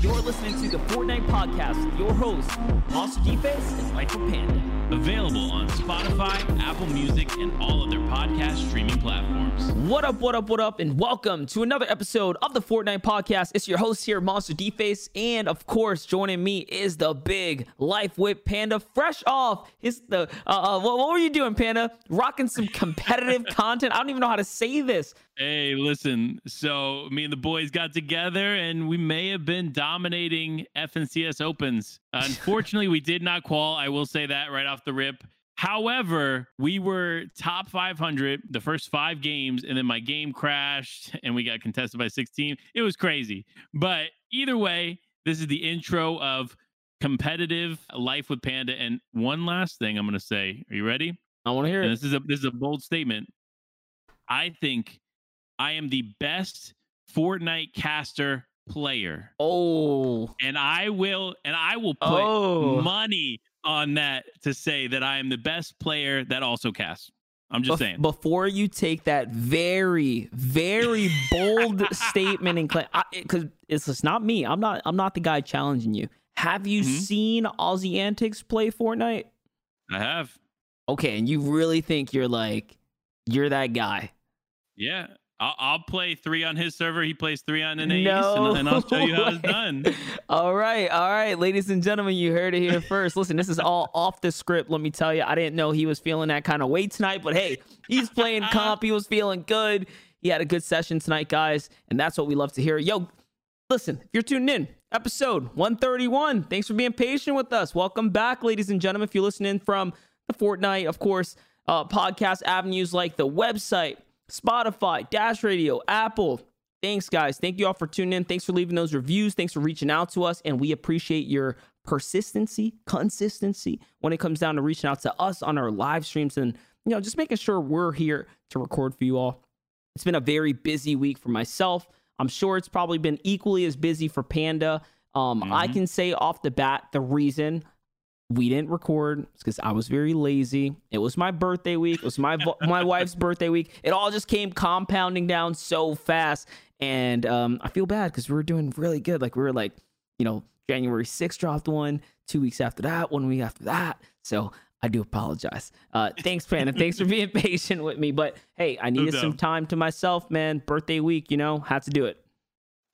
You're listening to the Fortnite Podcast with your host, MonsterDface and Michael Panda. Available on Spotify, Apple Music, and all other podcast streaming platforms. What up, what up, what up, and welcome to another episode of the Fortnite Podcast. It's your host here, MonsterDface, and of course, joining me is the big Life With Panda, fresh off his the. Uh, uh, what, what were you doing, Panda? Rocking some competitive content. I don't even know how to say this. Hey, listen. So me and the boys got together, and we may have been dominating FNCS Opens. Unfortunately, we did not qual. I will say that right off the rip. However, we were top 500 the first five games, and then my game crashed, and we got contested by 16. It was crazy. But either way, this is the intro of competitive life with Panda. And one last thing I'm going to say. Are you ready? I want to hear And it. this is a this is a bold statement. I think I am the best Fortnite caster player, Oh, and I will and I will put oh. money on that to say that I am the best player that also casts. I'm just Bef- saying. Before you take that very, very bold statement and claim, because it's just not me. I'm not. I'm not the guy challenging you. Have you Mhm. seen Aussie Antics play Fortnite? I have. Okay, and you really think you're like you're that guy? Yeah. I'll, I'll play three on his server. He plays three on NAEast, No and, and I'll show you how it's done. All right, all right, ladies and gentlemen, you heard it here first. Listen, this is all off the script. Let me tell you, I didn't know he was feeling that kind of way tonight, but hey, he's playing comp. He was feeling good. He had a good session tonight, guys, and that's what we love to hear. Yo, listen, if you're tuning in, episode 131. Thanks for being patient with us. Welcome back, ladies and gentlemen. If you're listening from the Fortnite, of course, uh, podcast avenues like the website, Spotify, Dash Radio, Apple. Thanks, guys. Thank you all for tuning in. Thanks for leaving those reviews. Thanks for reaching out to us. And we appreciate your persistency, consistency when it comes down to reaching out to us on our live streams and, you know, just making sure we're here to record for you all. It's been a very busy week for myself. I'm sure it's probably been equally as busy for Panda. Um, I Mhm. can say off the bat the reason we didn't record because I was very lazy. It was my birthday week. It was my my wife's birthday week. It all just came compounding down so fast, and um, I feel bad because we were doing really good. Like we were like, you know, January 6th dropped one, two weeks after that, one week after that. So I do apologize. Uh, thanks, Panda. thanks for being patient with me. But hey, I needed some time to myself, man. Birthday week, you know, had to do it.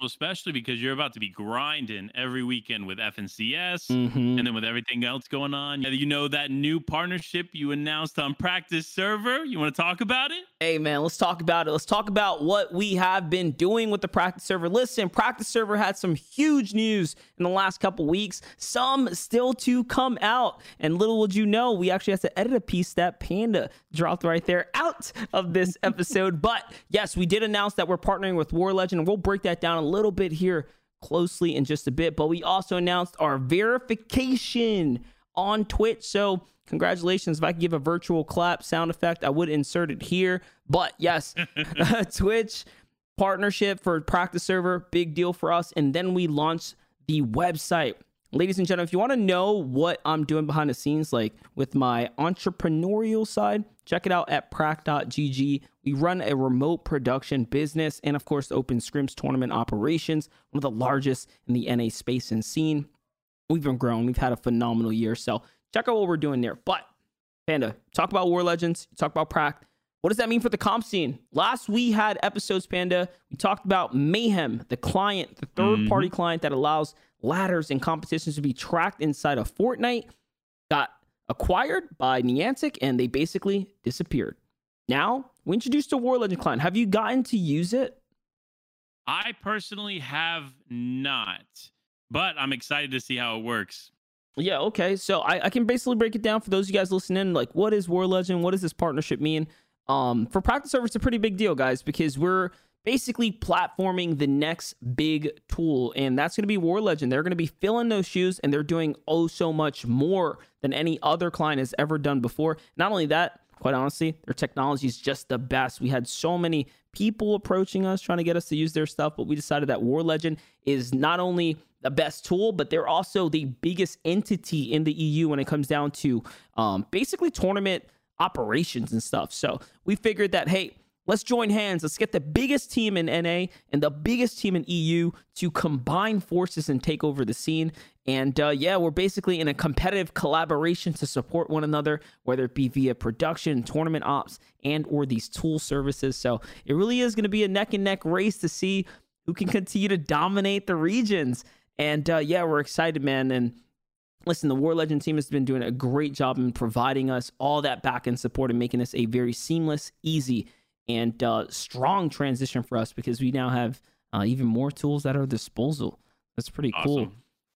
Well, especially because you're about to be grinding every weekend with FNCS. Mhm. and then with everything else going on, you know that new partnership you announced on Practice Server. You want to talk about it? Hey man, let's talk about it. Let's talk about what we have been doing with the practice server. Listen, practice server had some huge news in the last couple weeks. Some still to come out. And little would you know, we actually had to edit a piece that Panda dropped right there out of this episode. but yes, we did announce that we're partnering with War Legend, and we'll break that down a little bit here closely in just a bit. But we also announced our verification on Twitch. So congratulations. If I could give a virtual clap sound effect, I would insert it here. But yes, Twitch partnership for practice server, big deal for us. And then we launched the website. Ladies and gentlemen, if you want to know what I'm doing behind the scenes, like with my entrepreneurial side, check it out at prac.gg. We run a remote production business and, of course, Open Scrims tournament operations, one of the largest in the NA space and scene. We've been growing. We've had a phenomenal year. So check out what we're doing there. But Panda, talk about War Legends, talk about Prac. What does that mean for the comp scene? Last we had episodes, Panda. We talked about Mayhem, the client, the 3rd mm-hmm. party client that allows ladders and competitions to be tracked inside of Fortnite. Got acquired by Niantic and they basically disappeared. Now we introduced a War Legend client. Have you gotten to use it? I personally have not, but I'm excited to see how it works. Yeah, okay. So I, I can basically break it down for those of you guys listening. Like, what is War Legend? What does this partnership mean? Um, for practice server, it's a pretty big deal, guys, because we're basically platforming the next big tool, and that's going to be War Legend. They're going to be filling those shoes, and they're doing oh so much more than any other client has ever done before. Not only that, quite honestly, their technology is just the best. We had so many people approaching us trying to get us to use their stuff, but we decided that War Legend is not only the best tool, but they're also the biggest entity in the EU when it comes down to um, basically tournament operations and stuff. So we figured that, hey, Let's join hands. Let's get the biggest team in NA and the biggest team in EU to combine forces and take over the scene. And uh, yeah, we're basically in a competitive collaboration to support one another, whether it be via production, tournament ops, and or these tool services. So it really is going to be a neck and neck race to see who can continue to dominate the regions. And uh, yeah, we're excited, man. And listen, the War Legend team has been doing a great job in providing us all that back end support and making this a very seamless, easy, and uh, strong transition for us because we now have uh, even more tools at our disposal. That's pretty awesome. cool.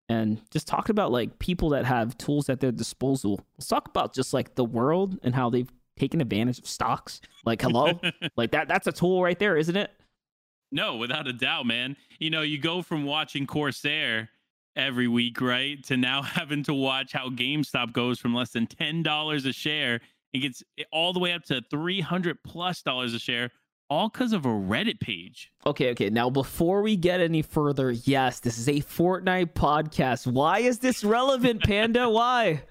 And just talking about like people that have tools at their disposal. Let's talk about just like the world and how they've taken advantage of stocks. Like, hello, like that. That's a tool right there, isn't it? No, without a doubt, man. You know, you go from watching Corsair every week, right? To now having to watch how GameStop goes from less than $10 a share and gets all the way up to 300 plus dollars a share all because of a Reddit page. Okay, okay. Now, before we get any further, yes, this is a Fortnite podcast. Why is this relevant, Panda? Why?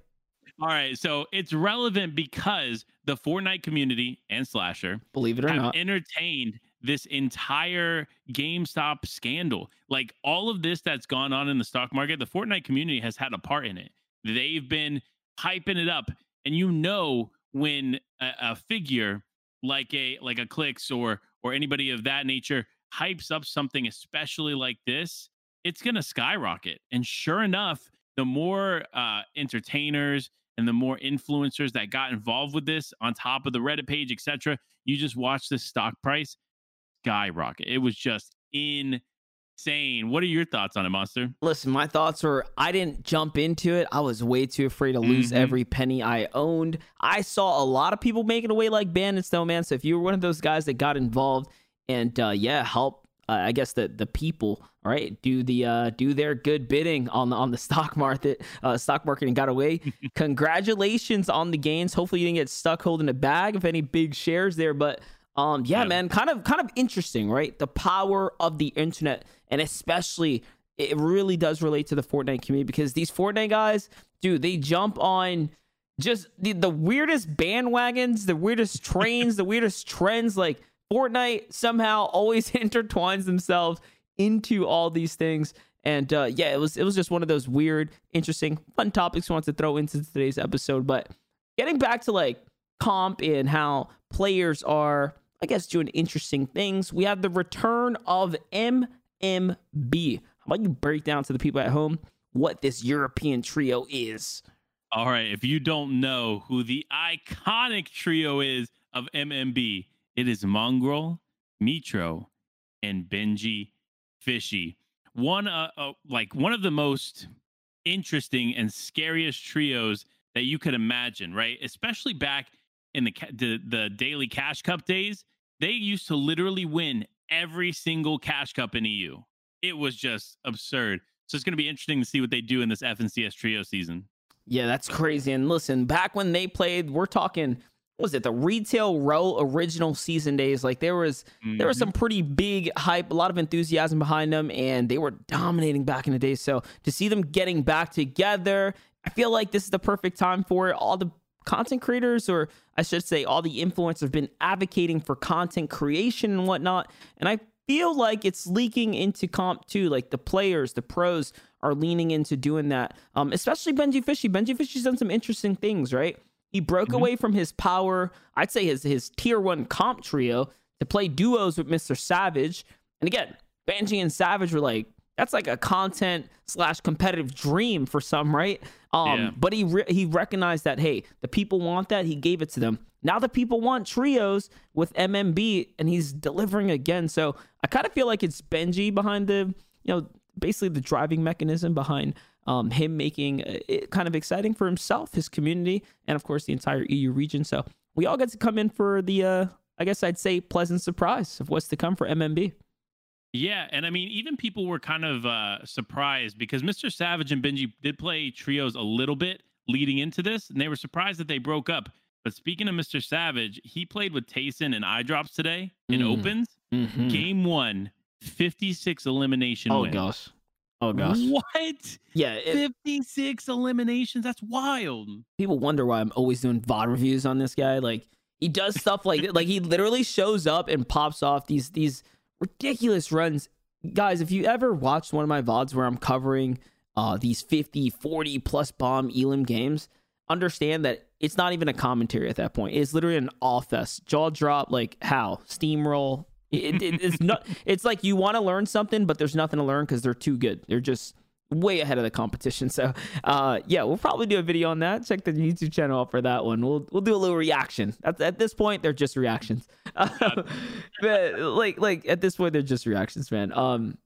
All right, so it's relevant because the Fortnite community and Slasher, believe it or have not, entertained this entire GameStop scandal. Like all of this that's gone on in the stock market, the Fortnite community has had a part in it. They've been hyping it up, and you know when a, a figure like a like a Clix or or anybody of that nature hypes up something, especially like this, it's gonna skyrocket. And sure enough, the more uh, entertainers and the more influencers that got involved with this on top of the Reddit page, etc., you just watch the stock price skyrocket. It was just insane. What are your thoughts on it, Monster? Listen, my thoughts were I didn't jump into it. I was way too afraid to lose mm-hmm. every penny I owned. I saw a lot of people making away like bandits, though, man. So if you were one of those guys that got involved and uh, yeah, help, uh, I guess the the people, right, do the uh, do their good bidding on the on the stock market, uh, stock market, and got away. Congratulations on the gains. Hopefully, you didn't get stuck holding a bag of any big shares there, but um, yeah, man, kind of kind of interesting, right? The power of the internet, and especially it really does relate to the Fortnite community because these Fortnite guys, dude, they jump on just the, the weirdest bandwagons, the weirdest trains, the weirdest trends. Like Fortnite somehow always intertwines themselves into all these things. And uh, yeah, it was it was just one of those weird, interesting, fun topics we want to throw into today's episode. But getting back to like comp and how players are I guess, doing interesting things. We have the return of MMB. How about you break down to the people at home what this European trio is? All right. If you don't know who the iconic trio is of MMB, it is Mongraal, Mitro, and Benji Fishy. One, uh, uh, like one of the most interesting and scariest trios that you could imagine, right? Especially back in the the, the daily cash cup days they used to literally win every single cash cup in EU. It was just absurd. So it's going to be interesting to see what they do in this FNCS trio season. Yeah, that's crazy. And listen, back when they played, we're talking was it the retail row original season days like there was mm-hmm. there was some pretty big hype a lot of enthusiasm behind them and they were dominating back in the day so to see them getting back together i feel like this is the perfect time for it all the content creators, or I should say, all the influencers have been advocating for content creation and whatnot. And I feel like it's leaking into comp too. Like the players, the pros are leaning into doing that. Um, especially Benjyfishy. Benji Fishy's done some interesting things, right? He broke mm-hmm. away from his power, I'd say his his tier one comp trio to play duos with Mr. Savage. And again, Benji and Savage were like, that's like a content slash competitive dream for some, right? Um, yeah. but he re- he recognized that hey, the people want that. He gave it to them. Now the people want trios with MMB, and he's delivering again. So I kind of feel like it's Benji behind the you know basically the driving mechanism behind um, him making it kind of exciting for himself, his community, and of course the entire EU region. So we all get to come in for the uh, I guess I'd say pleasant surprise of what's to come for MMB. Yeah, and I mean, even people were kind of uh, surprised because Mr. Savage and Benji did play trios a little bit leading into this, and they were surprised that they broke up. But speaking of Mr. Savage, he played with Tayson and Eyedrops today in mm. opens. Mm-hmm. Game one, 56 elimination oh, win. gosh. Oh gosh. What? Yeah. It, 56 eliminations. That's wild. People wonder why I'm always doing VOD reviews on this guy. Like He does stuff like like he literally shows up and pops off these these ridiculous runs. Guys, if you ever watched one of my VODs where I'm covering uh, these 50, 40 plus bomb Elim games, understand that it's not even a commentary at that point. It's literally an all fest. Jaw drop, like how? Steamroll. It, it, it's not it's like you want to learn something, but there's nothing to learn because they're too good. They're just way ahead of the competition. So uh, yeah, we'll probably do a video on that. Check the YouTube channel out for that one. We'll we'll do a little reaction. At, at this point, they're just reactions. but like like at this point, they're just reactions, man. Um,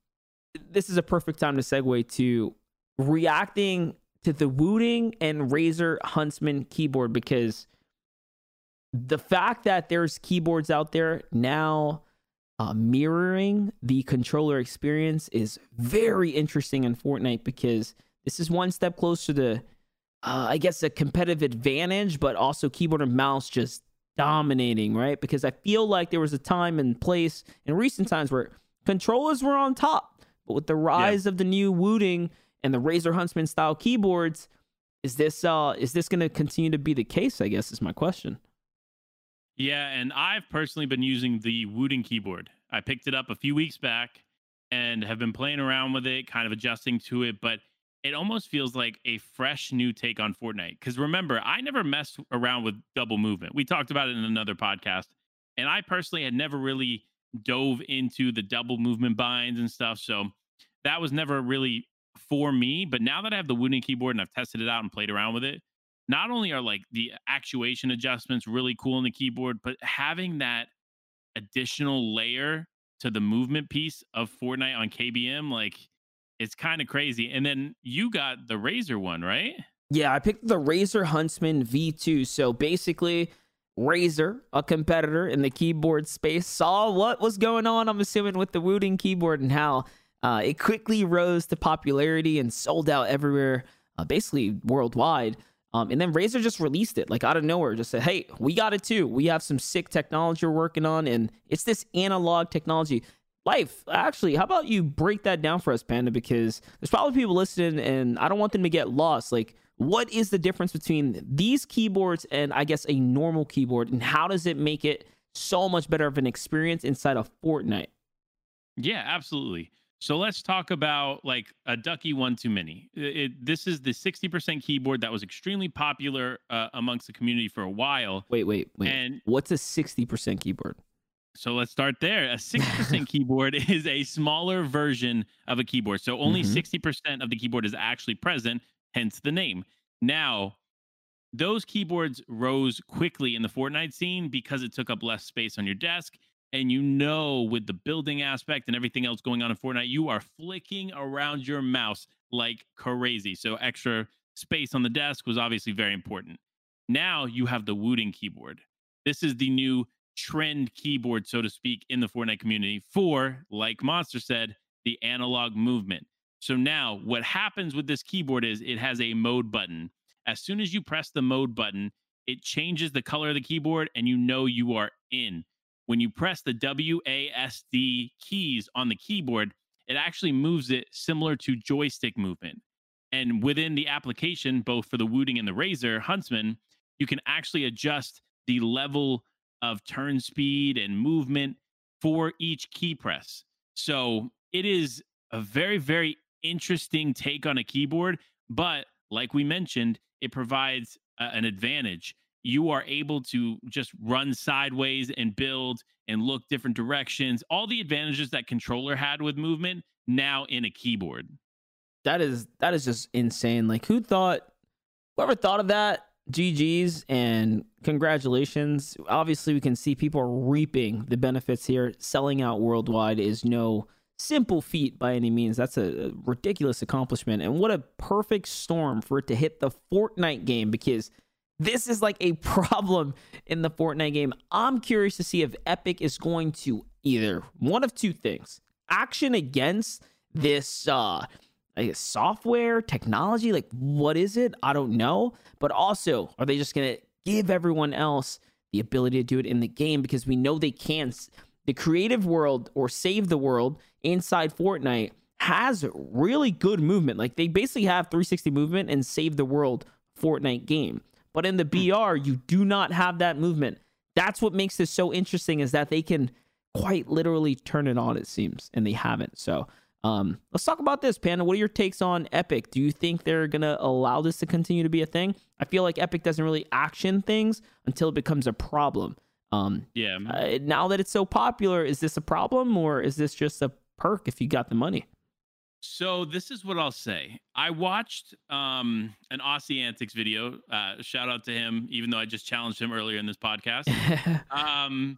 this is a perfect time to segue to reacting to the Wooting and Razer Huntsman keyboard because the fact that there's keyboards out there now uh, mirroring the controller experience is very interesting in Fortnite because this is one step closer to, uh, I guess, a competitive advantage, but also keyboard and mouse just dominating, right? Because I feel like there was a time and place in recent times where controllers were on top, but with the rise yeah. of the new Wooting and the Razer Huntsman style keyboards, is this uh is this going to continue to be the case? I guess is my question. Yeah, and I've personally been using the Wooting keyboard. I picked it up a few weeks back and have been playing around with it, kind of adjusting to it, but it almost feels like a fresh new take on Fortnite. Because remember, I never messed around with double movement. We talked about it in another podcast, and I personally had never really dove into the double movement binds and stuff. So that was never really for me. But now that I have the Wooting keyboard and I've tested it out and played around with it, not only are like the actuation adjustments really cool in the keyboard, but having that additional layer to the movement piece of Fortnite on KBM, like it's kind of crazy. And then you got the Razer one, right? Yeah, I picked the Razer Huntsman V2. So basically, Razer, a competitor in the keyboard space, saw what was going on, I'm assuming, with the Wooting keyboard and how uh, it quickly rose to popularity and sold out everywhere, uh, basically worldwide. Um, and then Razer just released it like out of nowhere, just said, hey, we got it too. We have some sick technology we're working on, and it's this analog technology. Life, actually, how about you break that down for us, Panda? Because there's probably people listening, and I don't want them to get lost. Like, what is the difference between these keyboards and I guess a normal keyboard, and how does it make it so much better of an experience inside of Fortnite? Yeah, absolutely. So let's talk about like a Ducky One 2 Mini. It, this is the 60% keyboard that was extremely popular uh, amongst the community for a while. Wait, wait, wait. And what's a 60% keyboard? So let's start there. A 60% keyboard is a smaller version of a keyboard. So only mm-hmm. 60% of the keyboard is actually present, hence the name. Now, those keyboards rose quickly in the Fortnite scene because it took up less space on your desk and you know with the building aspect and everything else going on in Fortnite, you are flicking around your mouse like crazy. So extra space on the desk was obviously very important. Now you have the Wooting keyboard. This is the new trend keyboard, so to speak, in the Fortnite community for, like Monster said, the analog movement. So now what happens with this keyboard is it has a mode button. As soon as you press the mode button, it changes the color of the keyboard and you know you are in when you press the WASD keys on the keyboard, it actually moves it similar to joystick movement. And within the application, both for the Wooting and the Razer Huntsman, you can actually adjust the level of turn speed and movement for each key press. So it is a very, very interesting take on a keyboard. But like we mentioned, it provides a, an advantage you are able to just run sideways and build and look different directions. All the advantages that controller had with movement now in a keyboard. That is that is just insane. Like who thought whoever thought of that? GG's and congratulations. Obviously we can see people reaping the benefits here. Selling out worldwide is no simple feat by any means. That's a, ridiculous accomplishment. And what a perfect storm for it to hit the Fortnite game because this is like a problem in the Fortnite game. I'm curious to see if Epic is going to either one of two things action against this uh software technology like what is it? I don't know. But also are they just gonna give everyone else the ability to do it in the game? Because we know they can't the creative world or save the world inside fortnite has really good movement. Like they basically have 360 movement and save the world fortnite game but in the BR, you do not have that movement. that's what makes this so interesting is that they can quite literally turn it on, it seems, and they haven't. So um, let's talk about this, Panda. What are your takes on Epic? Do you think they're gonna allow this to continue to be a thing? I feel like Epic doesn't really action things until it becomes a problem. Um, yeah. Uh, now that it's so popular, is this a problem or is this just a perk if you got the money? So this is what I'll say. I watched um, an Aussie Antics video. Uh, shout out to him, even though I just challenged him earlier in this podcast. um,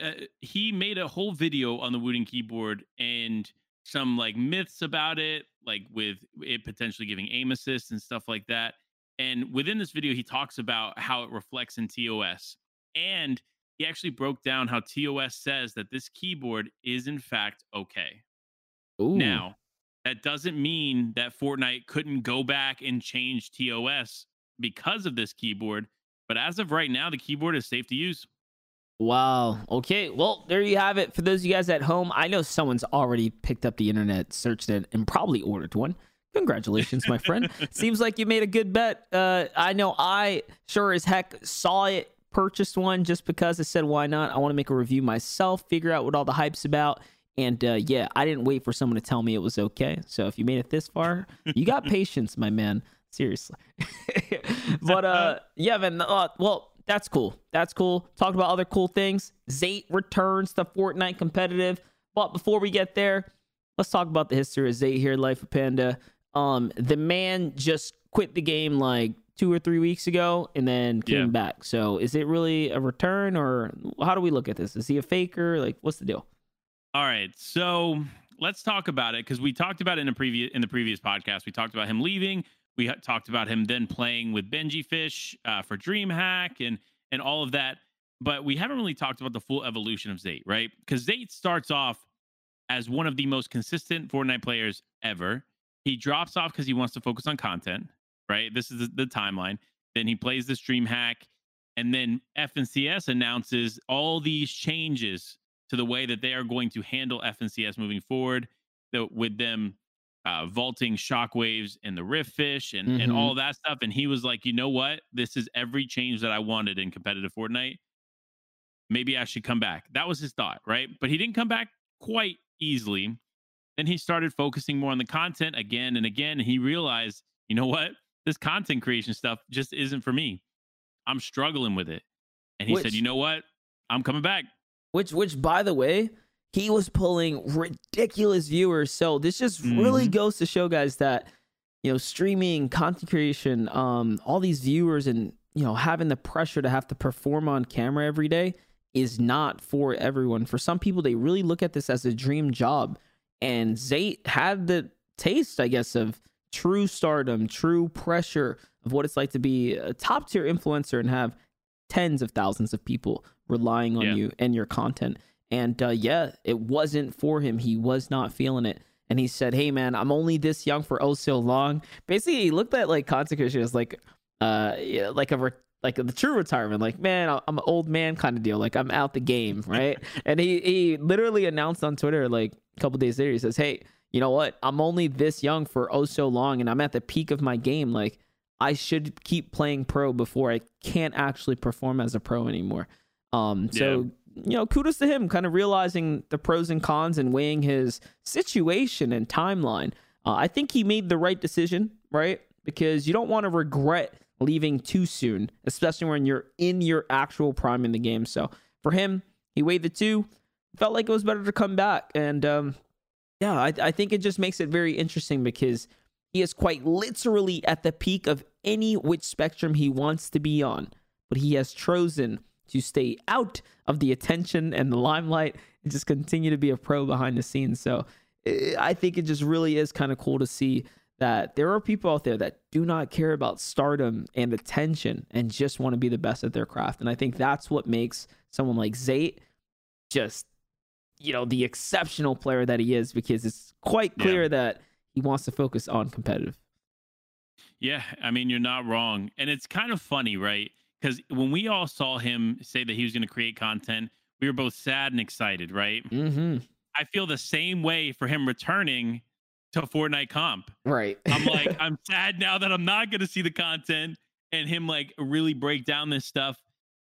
uh, he made a whole video on the Wooting keyboard and some like myths about it, like with it potentially giving aim assist and stuff like that. And within this video, he talks about how it reflects in TOS. And he actually broke down how TOS says that this keyboard is in fact okay. Ooh. Now, that doesn't mean that Fortnite couldn't go back and change TOS because of this keyboard. But as of right now, the keyboard is safe to use. Wow. Okay. Well, there you have it. For those of you guys at home, I know someone's already picked up the internet, searched it, and probably ordered one. Congratulations, my friend. Seems like you made a good bet. Uh, I know I sure as heck saw it, purchased one just because I said, why not? I want to make a review myself, figure out what all the hype's about, and uh, yeah, I didn't wait for someone to tell me it was okay. So if you made it this far, you got patience, my man. Seriously. but uh, yeah, man. Uh, well, that's cool. That's cool. Talked about other cool things. Zayt returns to Fortnite competitive. But before we get there, let's talk about the history of Zayt here, Life of Panda. Um, the man just quit the game like two or three weeks ago and then came yeah. back. So is it really a return or how do we look at this? Is he a faker? Like, what's the deal? All right, so let's talk about it because we talked about it in a previous in the previous podcast. We talked about him leaving. We talked about him then playing with Benji Fish uh, for DreamHack and and all of that. But we haven't really talked about the full evolution of Zayt, right? Because Zayt starts off as one of the most consistent Fortnite players ever. He drops off because he wants to focus on content, right? This is the, the timeline. Then he plays the DreamHack, and then FNCS announces all these changes to the way that they are going to handle FNCS moving forward. with them uh, vaulting shockwaves and the rift fish and, mm-hmm. and all that stuff. And he was like, you know what? This is every change that I wanted in competitive Fortnite. Maybe I should come back. That was his thought, right? But he didn't come back quite easily. Then he started focusing more on the content again and again. And he realized, you know what? This content creation stuff just isn't for me. I'm struggling with it. And he Which, said, you know what? I'm coming back. Which, which, by the way, he was pulling ridiculous viewers. So this just mm-hmm. really goes to show guys that you know streaming, content creation, um, all these viewers, and you know having the pressure to have to perform on camera every day is not for everyone. For some people, they really look at this as a dream job. And Zayt had the taste, I guess, of true stardom, true pressure of what it's like to be a top tier influencer and have tens of thousands of people relying on yeah. you and your content. And uh, yeah, it wasn't for him. He was not feeling it. And he said, Hey man, I'm only this young for oh so long. Basically, he looked at like consecration as like uh yeah, like a re- like the true retirement, like man, I'm an old man kind of deal. Like I'm out the game, right? and he he literally announced on Twitter like a couple days later, he says, Hey, you know what? I'm only this young for oh so long, and I'm at the peak of my game. Like I should keep playing pro before I can't actually perform as a pro anymore. Um, so you know, kudos to him, kind of realizing the pros and cons and weighing his situation and timeline. Uh, I think he made the right decision, right? Because you don't want to regret leaving too soon, especially when you're in your actual prime in the game. So for him, he weighed the two, felt like it was better to come back. And um, yeah, I, I think it just makes it very interesting because he is quite literally at the peak of any which spectrum he wants to be on. But he has chosen to stay out of the attention and the limelight and just continue to be a pro behind the scenes. So eh, I think it just really is kind of cool to see that there are people out there that do not care about stardom and attention and just want to be the best at their craft. And I think that's what makes someone like Zayt just, you know, the exceptional player that he is because it's quite clear yeah. that he wants to focus on competitive. Yeah, I mean, you're not wrong. And it's kind of funny, right? because when we all saw him say that he was going to create content, we were both sad and excited, right? Mm-hmm. I feel the same way for him returning to Fortnite comp. Right. I'm like, I'm sad now that I'm not going to see the content and him like really break down this stuff.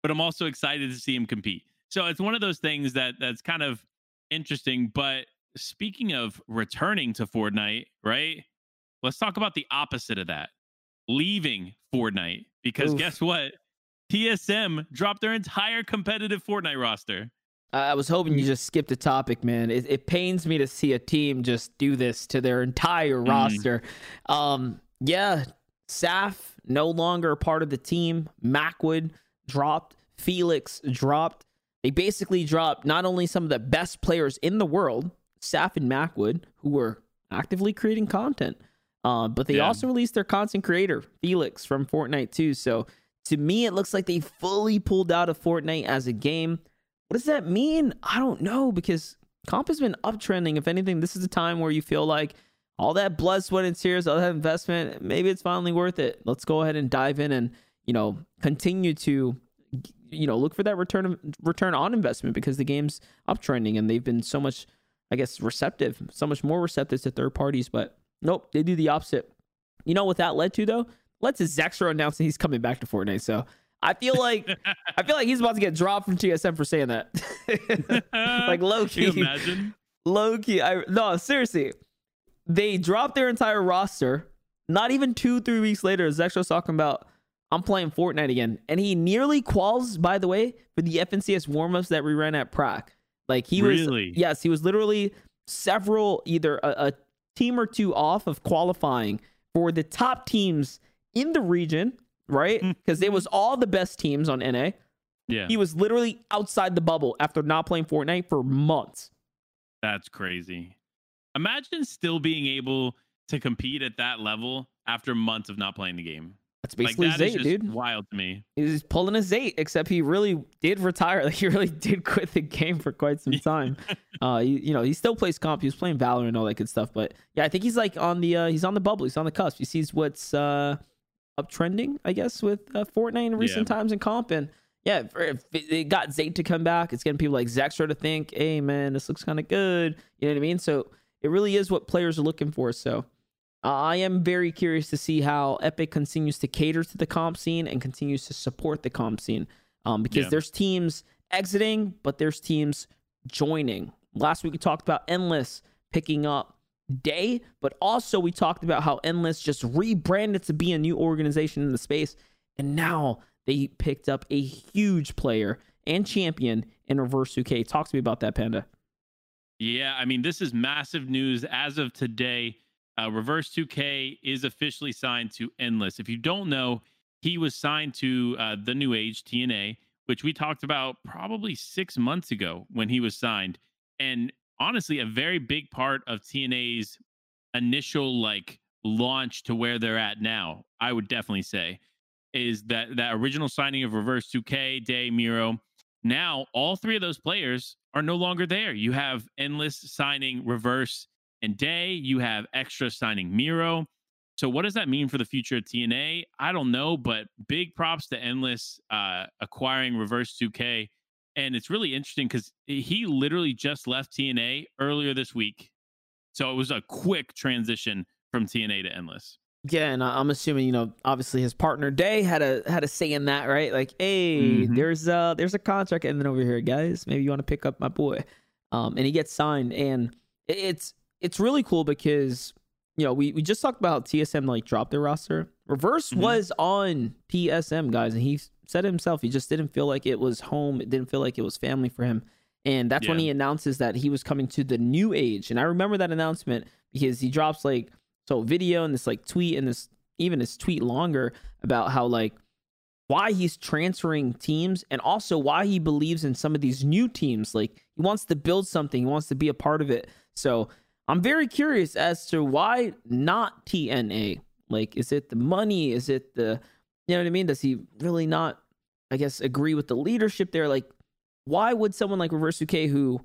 but I'm also excited to see him compete. So it's one of those things that that's kind of interesting. But speaking of returning to Fortnite, right? Let's talk about the opposite of that. Leaving Fortnite. Because Oof. guess what? TSM dropped their entire competitive Fortnite roster. I was hoping you just skipped a topic, man. It, it pains me to see a team just do this to their entire Mm. roster. Um, yeah, Saf no longer a part of the team. Mackwood dropped. Felix dropped. They basically dropped not only some of the best players in the world, Saf and Macwood, who were actively creating content, uh, but they Yeah. also released their content creator, Felix, from Fortnite too. So to me, it looks like they fully pulled out of Fortnite as a game. What does that mean? I don't know because comp has been uptrending. If anything, this is a time where you feel like all that blood, sweat, and tears, all that investment, maybe it's finally worth it. Let's go ahead and dive in and you know continue to you know look for that return of, return on investment because the game's uptrending and they've been so much, I guess, receptive, so much more receptive to third parties. But nope, they do the opposite. You know what that led to though? Led to Zexrow announcing he's coming back to Fortnite. So I feel like I feel like he's about to get dropped from TSM for saying that. like low Can you imagine? low key. I no seriously. They dropped their entire roster. Not even two, three weeks later, Zexrow's talking about I'm playing Fortnite again, and he nearly quals. By the way, for the FNCS warmups that we ran at Prac. Like he Really? was, yes, he was literally several either a, a team or two off of qualifying for the top teams in the region, right? Hmm. Because it was all the best teams on NA. Yeah. He was literally outside the bubble after not playing Fortnite for months. That's crazy. Imagine still being able to compete at that level after months of not playing the game. That's Like basically that Zay, just dude. wild to me. He's pulling a Zay, except he really did retire. Like he really did quit the game for quite some time. uh, he, you know, he still plays comp. He was playing Valor and all that good stuff. But yeah, I think he's like on the uh, he's on the bubble. He's on the cusp. He sees what's uh uptrending, I guess, with uh, Fortnite in recent times in comp. And yeah, if- if it it got Zay to come back. It's getting people like Zextra to think, hey man, this looks kind of good. You know what I mean? So it really is what players are looking for. So uh, I am very curious to see how Epic continues to cater to the comp scene and continues to support the comp scene. Um, because Yeah. there's teams exiting, but there's teams joining. Last week we talked about Endless picking up Day, but also we talked about how Endless just rebranded to be a new organization in the space, and now they picked up a huge player and champion in Reverse 2K. Talk to me about that, Panda. Yeah, I mean, this is massive news as of today. Uh, Reverse 2K is officially signed to Endless. If you don't know, he was signed to uh, the New Age TNA, which we talked about probably six months ago when he was signed. And honestly, a very big part of TNA's initial like launch to where they're at now, I would definitely say, is that that original signing of Reverse 2K, Day, Mero. Now, all three of those players are no longer there. You have Endless signing Reverse and Day. You have Extra signing Mero. So, what does that mean for the future of TNA? I don't know, but big props to Endless uh, acquiring Reverse 2K. And it's really interesting because he literally just left TNA earlier this week. So, it was a quick transition from TNA to Endless. Yeah, and I'm assuming you know, obviously his partner Day had a had a say in that, right? Like, hey, Mhm. there's uh there's a contract ending over here, guys. Maybe you want to pick up my boy, um, and he gets signed, and it's it's really cool because you know we we just talked about TSM like dropped their roster. Reverse Mhm. was on TSM guys, and he said himself he just didn't feel like it was home. It didn't feel like it was family for him. And that's when he announces that he was coming to the new age. And I remember that announcement because he drops like so video and this like tweet and this even this tweet longer about how like why he's transferring teams and also why he believes in some of these new teams. Like he wants to build something, he wants to be a part of it. So I'm very curious as to why not TNA. Like, is it the money? Is it the you know what I mean? Does he really not, I guess, agree with the leadership there? Like, why would someone like Reverse 2K who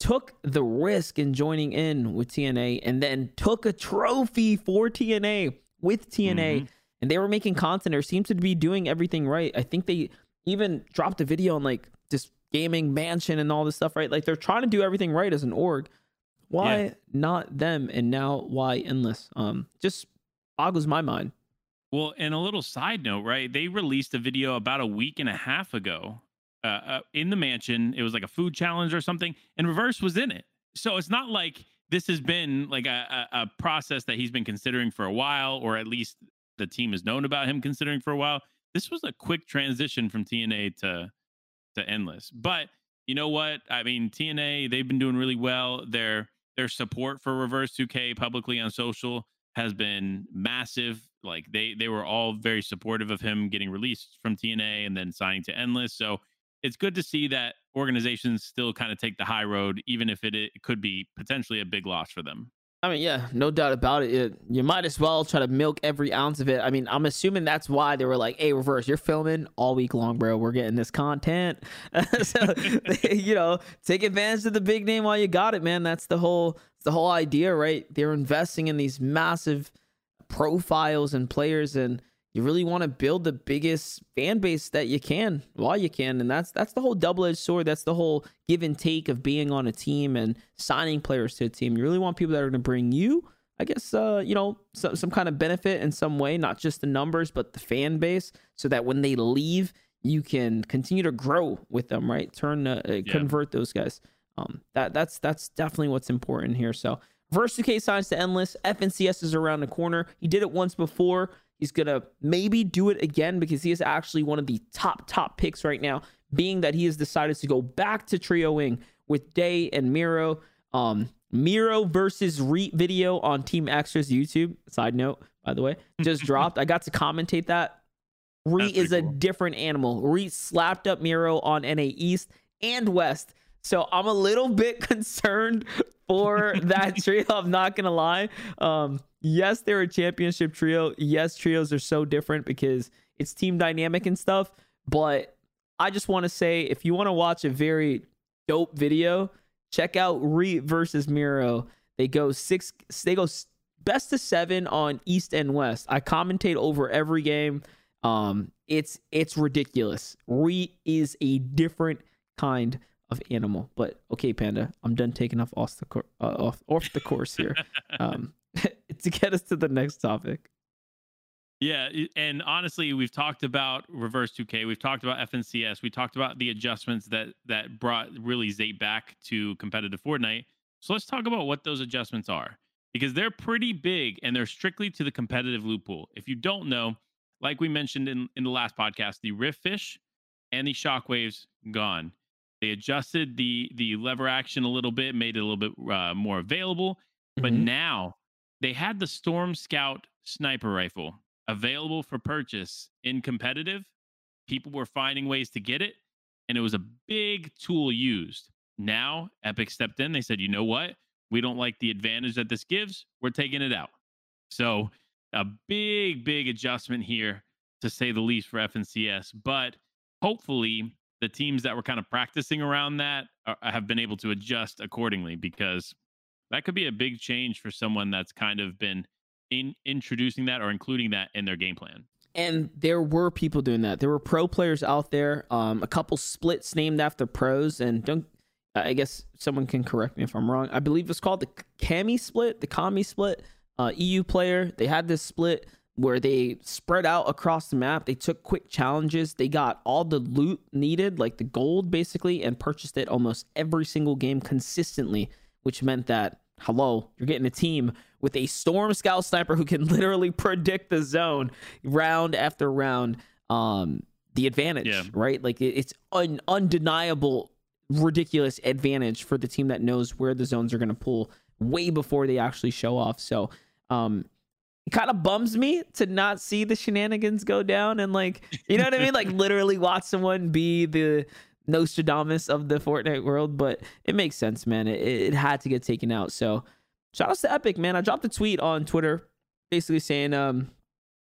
took the risk in joining in with TNA and then took a trophy for TNA with TNA Mhm. and they were making content or seems to be doing everything right. I think they even dropped a video on like this gaming mansion and all this stuff, right? Like they're trying to do everything right as an org. Why Yeah. not them and now why endless? Um just boggles my mind. Well, and a little side note, right? They released a video about a week and a half ago uh, uh, in the mansion. It was like a food challenge or something, and Reverse was in it. So it's not like this has been like a, a, a process that he's been considering for a while, or at least the team has known about him considering for a while. This was a quick transition from TNA to to Endless. But you know what? I mean, TNA they've been doing really well. Their their support for Reverse 2K publicly on social has been massive. Like they they were all very supportive of him getting released from TNA and then signing to Endless. So it's good to see that organizations still kind of take the high road, even if it, it could be potentially a big loss for them. I mean, yeah, no doubt about it. it. You might as well try to milk every ounce of it. I mean, I'm assuming that's why they were like, "Hey, reverse, you're filming all week long, bro. We're getting this content." so, you know, take advantage of the big name while you got it, man. That's the whole, the whole idea, right? They're investing in these massive profiles and players, and you really want to build the biggest fan base that you can while you can and that's that's the whole double-edged sword that's the whole give and take of being on a team and signing players to a team you really want people that are going to bring you i guess uh, you know some, some kind of benefit in some way not just the numbers but the fan base so that when they leave you can continue to grow with them right turn uh, yeah. convert those guys um, that that's that's definitely what's important here so Verse 2K signs to Endless. FNCS is around the corner. He did it once before. He's going to maybe do it again because he is actually one of the top, top picks right now, being that he has decided to go back to trioing with Day and Mero. Um, Mero versus Reet video on Team Extra's YouTube. Side note, by the way, just dropped. I got to commentate that. Reet is cool. a different animal. Reet slapped up Mero on NA East and West. So I'm a little bit concerned for that trio. I'm not gonna lie. Um, yes, they're a championship trio. Yes, trios are so different because it's team dynamic and stuff. But I just want to say, if you want to watch a very dope video, check out Reet versus Mero. They go six. They go best of seven on East and West. I commentate over every game. Um, it's it's ridiculous. Reet is a different kind of animal. But okay, Panda, I'm done taking off off the cor- uh, off off the course here. um, to get us to the next topic. Yeah, and honestly, we've talked about Reverse 2K, we've talked about FNCS, we talked about the adjustments that that brought really Zayt back to competitive Fortnite. So let's talk about what those adjustments are because they're pretty big and they're strictly to the competitive loot pool. If you don't know, like we mentioned in, in the last podcast, the Rift Fish and the Shockwaves gone. They adjusted the the lever action a little bit, made it a little bit uh, more available. Mm-hmm. But now they had the Storm Scout sniper rifle available for purchase in competitive. People were finding ways to get it, and it was a big tool used. Now Epic stepped in. They said, "You know what? We don't like the advantage that this gives. We're taking it out." So a big, big adjustment here, to say the least, for FNCS. But hopefully, the teams that were kind of practicing around that are, have been able to adjust accordingly because that could be a big change for someone that's kind of been in introducing that or including that in their game plan. And there were people doing that. There were pro players out there, um, a couple splits named after pros, and don't. I guess someone can correct me if I'm wrong. I believe it's called the Cami split, the Kami split. Uh, EU player, they had this split where they spread out across the map. They took quick challenges. They got all the loot needed, like the gold basically, and purchased it almost every single game consistently, which meant that, hello, you're getting a team with a Storm Scout sniper who can literally predict the zone round after round. Um, the advantage, yeah. right? Like it's an undeniable, ridiculous advantage for the team that knows where the zones are going to pull way before they actually show off. So, um, it kind of bums me to not see the shenanigans go down and like you know what I mean? Like literally watch someone be the Nostradamus of the Fortnite world, but it makes sense, man. It, it had to get taken out. So shout out to Epic, man. I dropped a tweet on Twitter basically saying, um,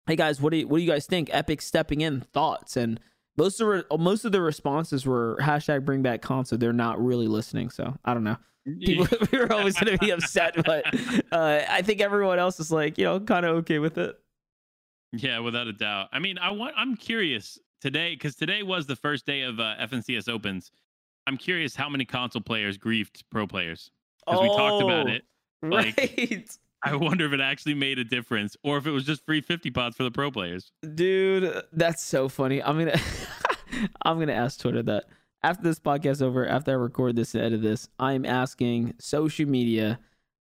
hey guys, what do you, what do you guys think? Epic stepping in thoughts and most of the, most of the responses were hashtag bring back console. They're not really listening, so I don't know people we were always going to be upset, but uh, I think everyone else is like, you know, kind of okay with it. Yeah, without a doubt. I mean, I want. I'm curious today because today was the first day of uh, FNCS Opens. I'm curious how many console players griefed pro players because oh, we talked about oh, it. Like, right. I wonder if it actually made a difference or if it was just free 50 pots for the pro players. Dude, that's so funny. I'm gonna I'm gonna ask Twitter that after this podcast over, after I record this and edit this, I'm asking social media,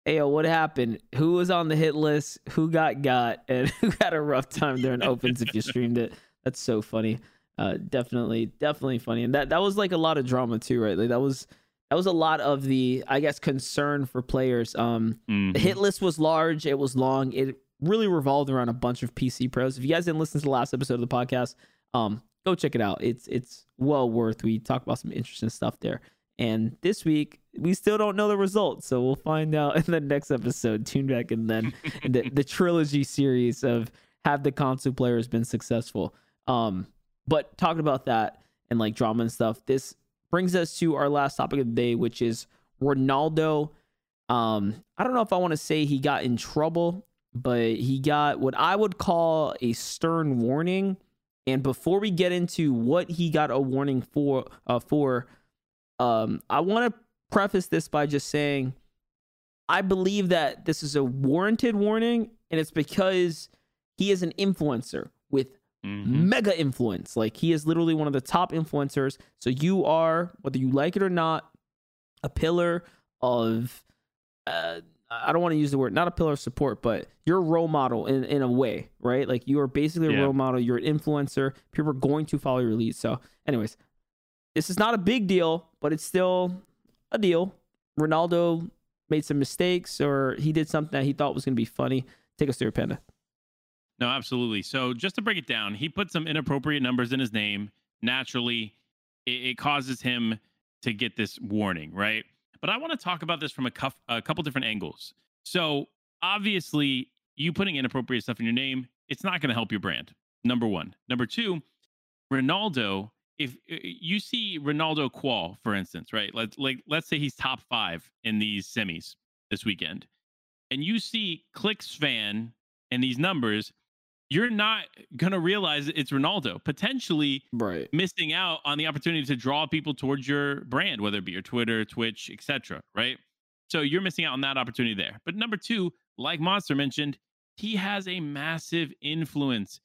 hey yo, what happened? Who was on the hit list? Who got got and who had a rough time during opens if you streamed it? That's so funny. Uh definitely, definitely funny. And that that was like a lot of drama too, right? Like that was that was a lot of the I guess concern for players. Um Mhm. the hit list was large, it was long, it really revolved around a bunch of PC pros. If you guys didn't listen to the last episode of the podcast, um, go check it out. It's it's well worth. We talk about some interesting stuff there. And this week we still don't know the results, so we'll find out in the next episode. Tune back and then the the trilogy series of have the console players been successful. Um, but talking about that and like drama and stuff, this brings us to our last topic of the day, which is Ronaldo. Um, I don't know if I want to say he got in trouble, but he got what I would call a stern warning. And before we get into what he got a warning for, uh, for, um, I want to preface this by just saying, I believe that this is a warranted warning, and it's because he is an influencer with Mhm. mega influence. Like he is literally one of the top influencers. So you are, whether you like it or not, a pillar of uh I don't want to use the word not a pillar of support, but you're a role model in, in a way, right? Like you are basically a Yeah. role model, you're an influencer, people are going to follow your lead. So, anyways, this is not a big deal, but it's still a deal. Ronaldo made some mistakes or he did something that he thought was gonna be funny. Take us through Panda. No, absolutely. So just to break it down, he put some inappropriate numbers in his name. Naturally, it, it causes him to get this warning, right? But I want to talk about this from a, cuff, a couple different angles. So obviously, you putting inappropriate stuff in your name, it's not going to help your brand. Number one. Number two, Ronaldo. If uh, you see Ronaldo qual, for instance, right? Let's like let's say he's top five in these semis this weekend, and you see Clix fan and these numbers, you're not gonna realize it's Ronaldo. Potentially Right. missing out on the opportunity to draw people towards your brand, whether it be your Twitter, Twitch, etc. Right? So you're missing out on that opportunity there. But number two, like Monster mentioned, he has a massive influence,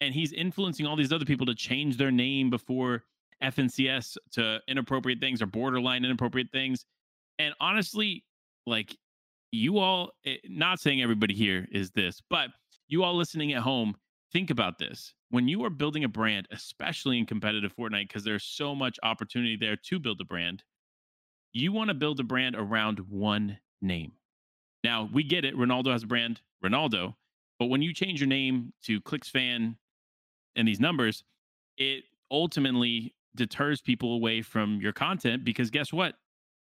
and he's influencing all these other people to change their name before FNCS to inappropriate things or borderline inappropriate things. And honestly, like you all, eh, not saying everybody here is this, but you all listening at home, think about this. When you are building a brand, especially in competitive Fortnite, because there's so much opportunity there to build a brand, you want to build a brand around one name. Now, we get it. Ronaldo has a brand, Ronaldo. But when you change your name to Clix Fan and these numbers, it ultimately deters people away from your content because guess what?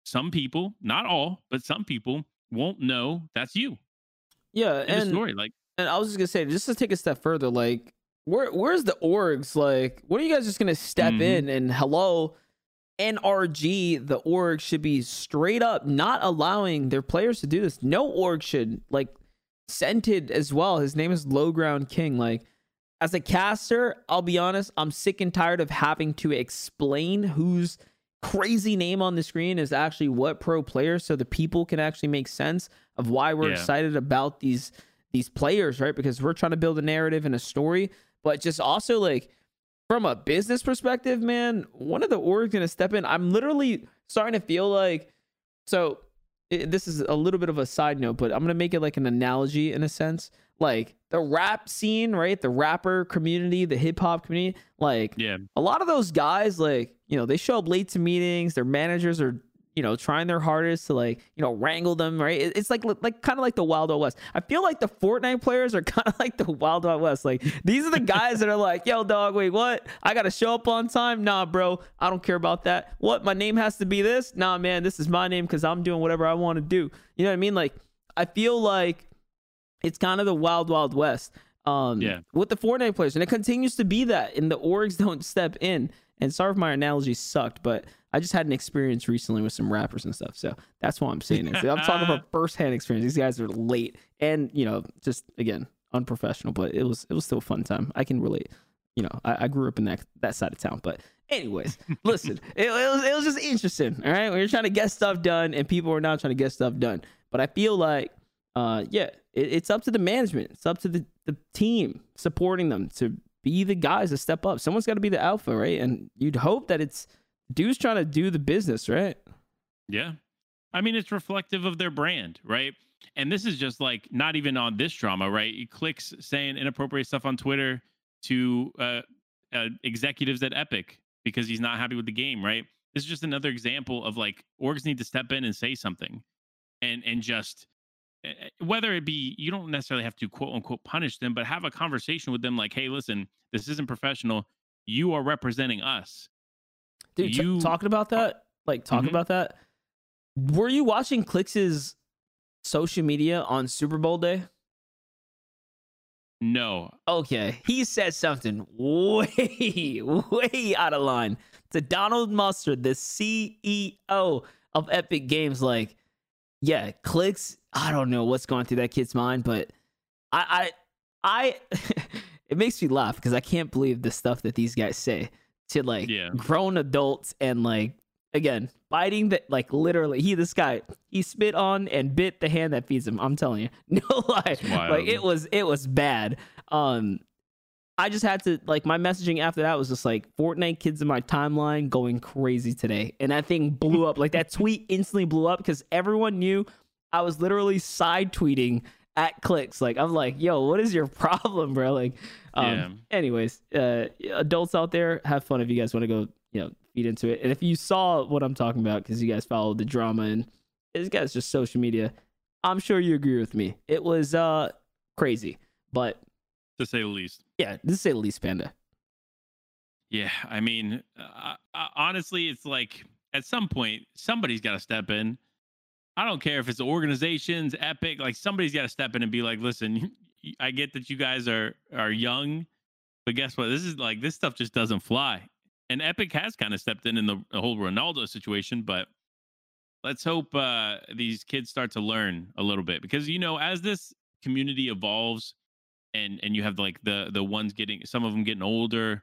Some people, not all, but some people won't know that's you Yeah, the and story. Like, And I was just gonna say, just to take a step further, like, where where's the orgs? Like, what are you guys just gonna step Mhm. in and hello, NRG, the org should be straight up not allowing their players to do this. No org should like scented as well. His name is Low Ground King. Like, as a caster, I'll be honest, I'm sick and tired of having to explain whose crazy name on the screen is actually what pro player so the people can actually make sense of why we're Yeah. excited about these these players, right? Because we're trying to build a narrative and a story, but just also like from a business perspective, man, one of the orgs gonna step in. I'm literally starting to feel like so. i this is a little bit of a side note, but I'm gonna make it like an analogy in a sense. Like the rap scene, right? The rapper community, the hip hop community, like yeah, a lot of those guys like you know they show up late to meetings their managers are you know trying their hardest to like you know wrangle them right? It's like like kind of like the wild wild west. I feel like the fortnite players are kind of like the wild wild west. Like these are the guys that are like yo dog wait what? I gotta show up on time? Nah bro i don't care about that. What? My name has to be this? Nah man this is my name because i'm doing whatever i want to do. You know what i mean? Like i feel like it's kind of the wild wild west um Yeah. with the Fortnite players and it continues to be that and the orgs don't step in. And sorry if my analogy sucked but I just had an experience recently with some rappers and stuff so that's why I'm saying is I'm talking about first-hand experience these guys are late and you know just again unprofessional but it was it was still a fun time I can relate you know I, I grew up in that that side of town but anyways listen it, it was it was just interesting all right you're trying to get stuff done and people are not trying to get stuff done but I feel like uh yeah it, it's up to the management. It's up to the, the team supporting them to be the guys to step up. Someone's got to be the alpha, right? And you'd hope that it's dudes trying to do the business, right? Yeah. I mean, it's reflective of their brand, right? And this is just like not even on this drama, right? He Clix saying inappropriate stuff on Twitter to uh, uh, executives at Epic because he's not happy with the game, right? This is just another example of like orgs need to step in and say something, and and just eh, eh, whether it be you don't necessarily have to quote unquote punish them, but have a conversation with them like, hey, listen, this isn't professional. You are representing us. Dude, you, t- talking about that, like talking mm-hmm. about that. Were you watching Clix's social media on Super Bowl day? No. Okay. He said something way, way out of line to Donald Mustard, the CEO of Epic Games. Like, yeah, Clix. I don't know what's going through that kid's mind, but I, I, I it makes me laugh because I can't believe the stuff that these guys say to like yeah. grown adults and like again biting that like literally he this guy he spit on and bit the hand that feeds him i'm telling you. No lie. Like it was it was bad. Um i just had to like my messaging after that was just like fortnite kids in my timeline going crazy today. And that thing blew up. Like that tweet instantly blew up because everyone knew i was literally side tweeting at Clix. like i'm like yo what is your problem bro like um yeah. anyways uh adults out there have fun if you guys want to go you know feed into it. And if you saw what I'm talking about, because you guys followed the drama and this guy's just social media, I'm sure you agree with me. It was uh crazy, but to say the least. Yeah, to say the least, Panda. Yeah, I mean, uh, honestly, it's like at some point somebody's got to step in. I don't care if it's organizations, Epic, like somebody's got to step in and be like, "Listen, I get that you guys are are young, but guess what? This is like this stuff just doesn't fly and Epic has kind of stepped in in the, whole Ronaldo situation, but let's hope uh, these kids start to learn a little bit because you know as this community evolves and and you have like the the ones getting some of them getting older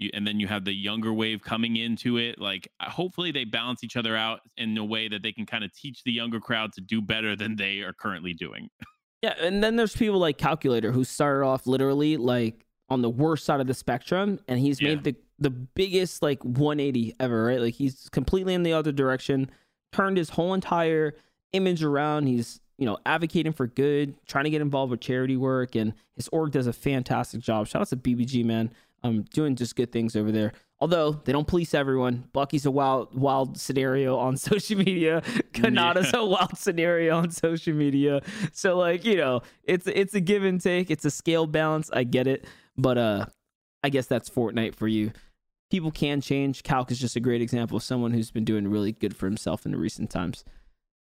you, and then you have the younger wave coming into it like uh, hopefully they balance each other out in a way that they can kind of teach the younger crowd to do better than they are currently doing yeah and then there's people like calculator who started off literally like on the worst side of the spectrum and he's yeah. made the the biggest like 180 ever, right? Like he's completely in the other direction, turned his whole entire image around. He's, you know, advocating for good, trying to get involved with charity work, and his org does a fantastic job. Shout out to BBG, man. Um, doing just good things over there. Although they don't police everyone. Bucke's a wild, wild scenario on social media. Kanata's yeah. a wild scenario on social media. So like, you know, it's it's a give and take. It's a scale balance. I get it. But uh I guess that's Fortnite for you people can change. Calc is just a great example of someone who's been doing really good for himself in the recent times.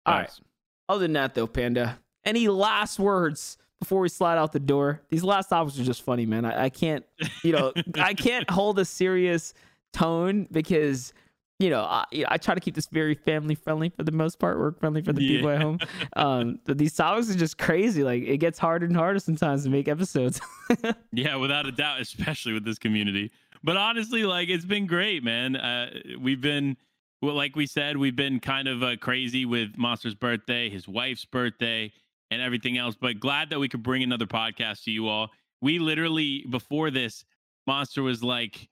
All nice. right. Other than that, though, Panda, any last words before we slide out the door? These last topics are just funny, man. I, I can't, you know, I can't hold a serious tone because you know, I, I, try to keep this very family friendly for the most part, work friendly for the yeah. people at home. Um, but these topics are just crazy. Like it gets harder and harder sometimes to make episodes. yeah, without a doubt, especially with this community but honestly, like it's been great, man. Uh, we've been, well, like we said, we've been kind of uh, crazy with Monster's birthday, his wife's birthday, and everything else. But glad that we could bring another podcast to you all. We literally before this, Monster was like,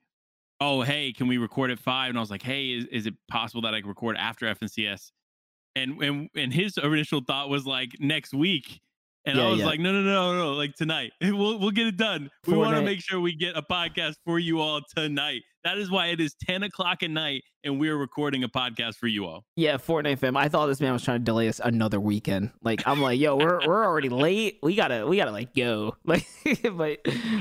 "Oh, hey, can we record at five? And I was like, "Hey, is, is it possible that I can record after FNCS?" And and and his initial thought was like next week. And yeah, I was yeah. like, no, no, no, no, like tonight. We'll we'll get it done. We want to make sure we get a podcast for you all tonight. That is why it is 10 o'clock at night and we're recording a podcast for you all. Yeah, Fortnite fam. I thought this man was trying to delay us another weekend. Like I'm like, yo, we're we're already late. We gotta we gotta like go. Like but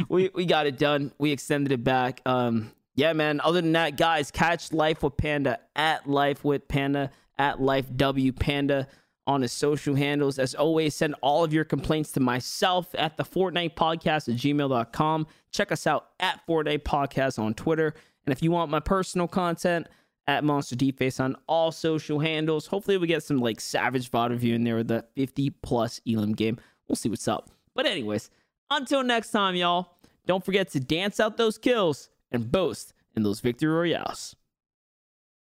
we we got it done. We extended it back. Um yeah, man. Other than that, guys, catch Life with Panda at Life with Panda at Life W Panda on his social handles. As always, send all of your complaints to myself at the Fortnite Podcast at gmail.com. Check us out at Fortnite Podcast on Twitter. And if you want my personal content, at MonsterDface on all social handles. Hopefully, we get some like savage VOD review in there with the 50 plus Elim game. We'll see what's up. But, anyways, until next time, y'all, don't forget to dance out those kills and boast in those victory royales.